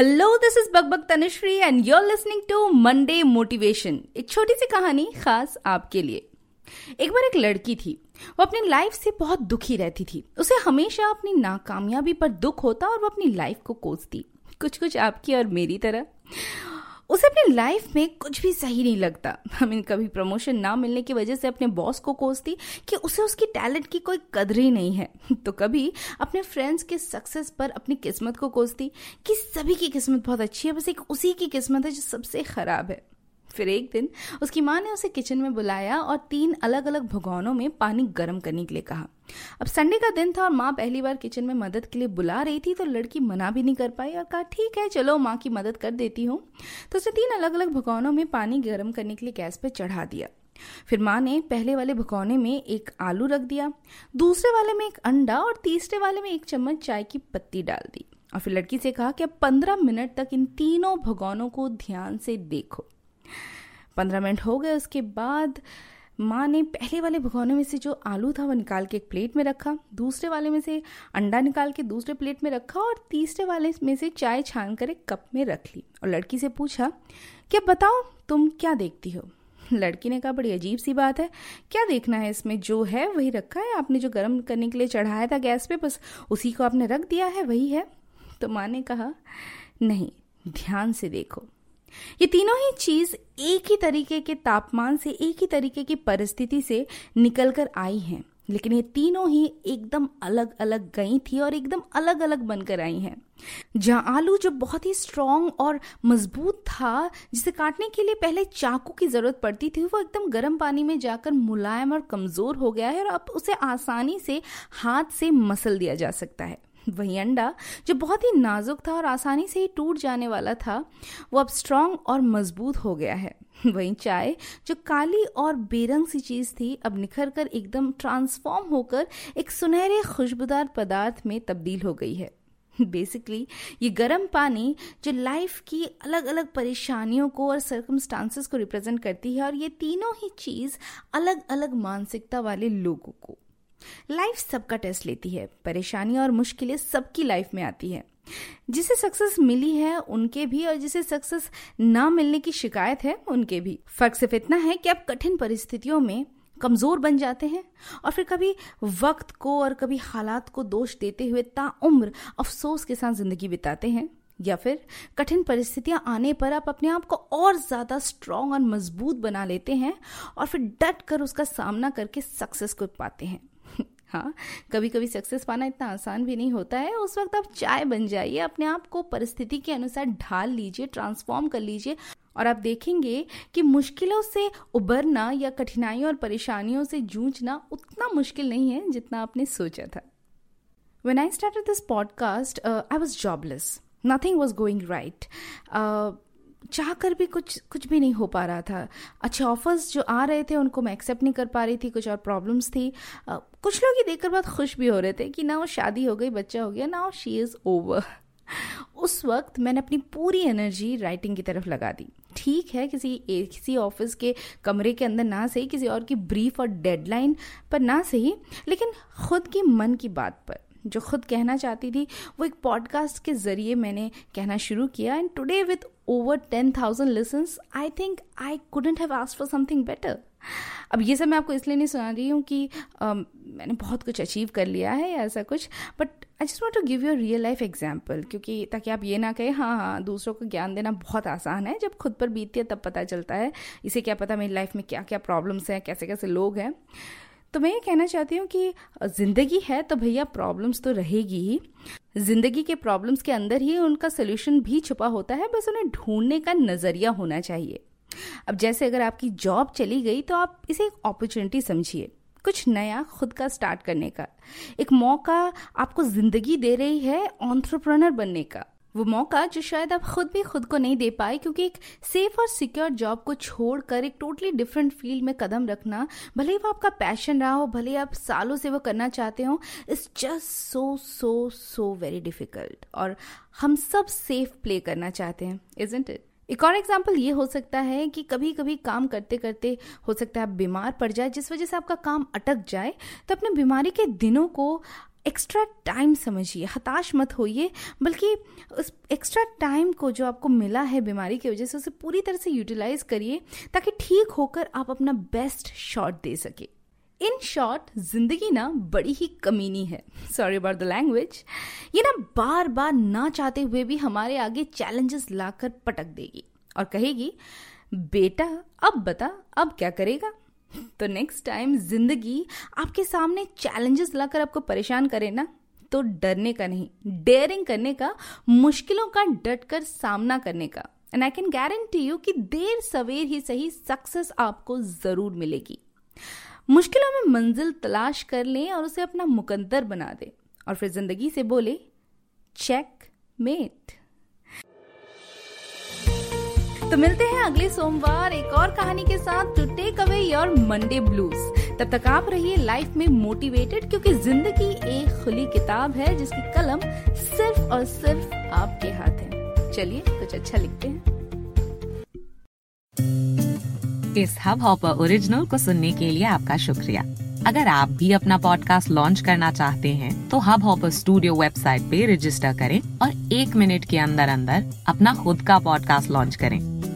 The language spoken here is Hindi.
Hello this is बकबक Tanushree and you're listening to Monday motivation एक छोटी सी कहानी खास आपके लिए। एक बार एक लड़की थी, वो अपनी लाइफ से बहुत दुखी रहती थी। उसे हमेशा अपनी नाकामयाबी पर दुख होता और वो अपनी लाइफ को कोसती। कुछ कुछ आपकी और मेरी तरह। उसे अपनी लाइफ में कुछ भी सही नहीं लगता। आई मीन कभी प्रमोशन ना मिलने की वजह से अपने बॉस को कोसती कि उसे उसकी टैलेंट की कोई कदर ही नहीं है। तो कभी अपने फ्रेंड्स के सक्सेस पर अपनी किस्मत को कोसती कि सभी की किस्मत बहुत अच्छी है, बस एक उसी की किस्मत है जो सबसे खराब है। फिर एक दिन उसकी माँ ने उसे किचन में बुलाया और तीन अलग अलग भगोनों में पानी गर्म करने के लिए कहा। अब संडे का दिन था और माँ पहली बार किचन में मदद के लिए बुला रही थी तो लड़की मना भी नहीं कर पाई और कहा, ठीक है, चलो, माँ की मदद कर देती हूँ। तो उसे तीन अलग अलग भगोनों में पानी गर्म करने के लिए गैस पर चढ़ा दिया। फिर माँ ने पहले वाले भगोने में एक आलू रख दिया, दूसरे वाले में एक अंडा और तीसरे वाले में एक चम्मच चाय की पत्ती डाल दी। और फिर लड़की से कहा कि अब पंद्रह मिनट तक इन तीनों भगोनों को ध्यान से देखो। पंद्रह मिनट हो गए उसके बाद माँ ने पहले वाले भगोने में से जो आलू था वो निकाल के एक प्लेट में रखा, दूसरे वाले में से अंडा निकाल के दूसरे प्लेट में रखा और तीसरे वाले में से चाय छान कर एक कप में रख ली। और लड़की से पूछा कि अब बताओ, तुम क्या देखती हो? लड़की ने कहा, बड़ी अजीब सी बात है। क्या देखना है इसमें? जो है वही रखा है। आपने जो गर्म करने के लिए चढ़ाया था गैस पे, बस उसी को आपने रख दिया है, वही है। तो माँ ने कहा, नहीं, ध्यान से देखो। ये तीनों ही चीज़ एक ही तरीके के तापमान से, एक ही तरीके की परिस्थिति से निकल कर आई हैं। लेकिन ये तीनों ही एकदम अलग अलग गई थी और एकदम अलग अलग बनकर आई हैं। जहाँ आलू जो बहुत ही स्ट्रांग और मज़बूत था, जिसे काटने के लिए पहले चाकू की ज़रूरत पड़ती थी, वो एकदम गर्म पानी में जाकर मुलायम और कमज़ोर हो गया है और अब उसे आसानी से हाथ से मसल दिया जा सकता है। वही अंडा, जो बहुत ही नाजुक था और आसानी से ही टूट जाने वाला था, वो अब स्ट्रांग और मज़बूत हो गया है। वही चाय, जो काली और बेरंग सी चीज़ थी, अब निखर कर एकदम ट्रांसफॉर्म होकर एक सुनहरे खुशबूदार पदार्थ में तब्दील हो गई है। बेसिकली ये गर्म पानी, जो लाइफ की अलग अलग परेशानियों को और सर्कमस्टांसेस को रिप्रेजेंट करती है और ये तीनों ही चीज़ अलग अलग मानसिकता वाले लोगों को। लाइफ सबका टेस्ट लेती है, परेशानियाँ और मुश्किलें सबकी लाइफ में आती है। जिसे सक्सेस मिली है, उनके भी, और जिसे सक्सेस ना मिलने की शिकायत है, उनके भी। फ़र्क सिर्फ़ इतना है कि आप कठिन परिस्थितियों में कमज़ोर बन जाते हैं, और फिर कभी वक्त को और कभी हालात को दोष देते हुए ताउम्र अफसोस के साथ ज़िंदगी बिताते हैं, या फिर कठिन परिस्थितियाँ आने पर आप अपने आप को और ज़्यादा स्ट्रांग और मज़बूत बना लेते हैं, और फिर डट कर उसका सामना करके सक्सेस को पाते हैं। हाँ कभी कभी सक्सेस पाना इतना आसान भी नहीं होता है। उस वक्त आप चाय बन जाइए अपने आप को परिस्थिति के अनुसार ढाल लीजिए ट्रांसफॉर्म कर लीजिए और आप देखेंगे कि मुश्किलों से उबरना या कठिनाइयों और परेशानियों से जूझना उतना मुश्किल नहीं है जितना आपने सोचा था। When I start this podcast I was jobless nothing was going. Uh, चाह कर भी कुछ कुछ भी नहीं हो पा रहा था। अच्छे ऑफर्स जो आ रहे थे उनको मैं एक्सेप्ट नहीं कर पा रही थी कुछ और प्रॉब्लम्स थी। आ, कुछ लोग ये देखकर बहुत खुश भी हो रहे थे कि ना वो शादी हो गई बच्चा हो गया ना शी इज़ ओवर उस वक्त मैंने अपनी पूरी एनर्जी राइटिंग की तरफ़ लगा दी। ठीक है किसी किसी ऑफ़िस के कमरे के अंदर ना सही किसी और की ब्रीफ और डेडलाइन पर ना सही लेकिन खुद की मन की बात पर। जो खुद कहना चाहती थी वो एक पॉडकास्ट के ज़रिए मैंने कहना शुरू किया। And today with over ten thousand listens I think I couldn't have ask for something better अब ये सब मैं आपको इसलिए नहीं सुना रही हूँ कि uh, मैंने बहुत कुछ अचीव कर लिया है या ऐसा कुछ। But I just want to give you real life example क्योंकि ताकि आप ये ना कहें हाँ हाँ दूसरों को ज्ञान देना बहुत आसान है। जब खुद पर बीतती है तब पता चलता है इसे क्या पता मेरी लाइफ में क्या क्या प्रॉब्लम्स हैं कैसे कैसे लोग हैं। तो मैं ये कहना चाहती हूँ कि ज़िंदगी है तो भैया प्रॉब्लम्स तो रहेगी ही। ज़िंदगी के प्रॉब्लम्स के अंदर ही उनका सोल्यूशन भी छुपा होता है, बस उन्हें ढूँढने का नज़रिया होना चाहिए। अब जैसे अगर आपकी जॉब चली गई तो आप इसे एक अपॉर्चुनिटी समझिए, कुछ नया खुद का स्टार्ट करने का। एक मौका आपको ज़िंदगी दे रही है ऑन्ट्रप्रनर बनने का। वो मौका जो शायद आप खुद भी खुद को नहीं दे पाए, क्योंकि एक सेफ़ और सिक्योर जॉब को छोड़कर एक टोटली डिफरेंट फ़ील्ड में कदम रखना, भले ही वो आपका पैशन रहा हो, भले ही आप सालों से वो करना चाहते हो it's just so so so very difficult और हम सब सेफ़ प्ले करना चाहते हैं इजेंट इट एक और एग्ज़ाम्पल ये हो सकता है कि कभी कभी काम करते करते हो सकता है आप बीमार पड़ जाए, जिस वजह से आपका काम अटक जाए तो अपने बीमारी के दिनों को एक्स्ट्रा टाइम समझिए, हताश मत होइए, बल्कि उस एक्स्ट्रा टाइम को जो आपको मिला है बीमारी की वजह से, उसे पूरी तरह से यूटिलाइज करिए, ताकि ठीक होकर आप अपना बेस्ट शॉट दे सके। इन शॉर्ट ज़िंदगी ना बड़ी ही कमीनी है। सॉरी अबाउट द लैंग्वेज ये ना बार बार ना चाहते हुए भी हमारे आगे चैलेंजेस लाकर पटक देगी और कहेगी, बेटा, अब बता, अब क्या करेगा? तो नेक्स्ट टाइम ज़िंदगी आपके सामने चैलेंजेस लाकर आपको परेशान करे ना तो डरने का नहीं डेयरिंग करने का, मुश्किलों का डट कर सामना करने का। And I can guarantee you कि देर सवेर ही सही सक्सेस आपको ज़रूर मिलेगी। मुश्किलों में मंजिल तलाश कर लें और उसे अपना मुकद्दर बना दे। और फिर ज़िंदगी से बोले चेक मेट तो मिलते हैं अगले सोमवार एक और कहानी के साथ to take away your Monday blues तब तक आप रहिए लाइफ में मोटिवेटेड क्योंकि ज़िंदगी एक खुली किताब है, जिसकी कलम सिर्फ़ और सिर्फ़ आपके हाथ है। चलिए, कुछ अच्छा लिखते हैं। इस हब हॉपर ओरिजिनल को सुनने के लिए आपका शुक्रिया। अगर आप भी अपना पॉडकास्ट लॉन्च करना चाहते हैं तो हब हॉपर स्टूडियो वेबसाइट पे रजिस्टर करें और एक मिनट के अंदर अंदर अपना खुद का पॉडकास्ट लॉन्च करें।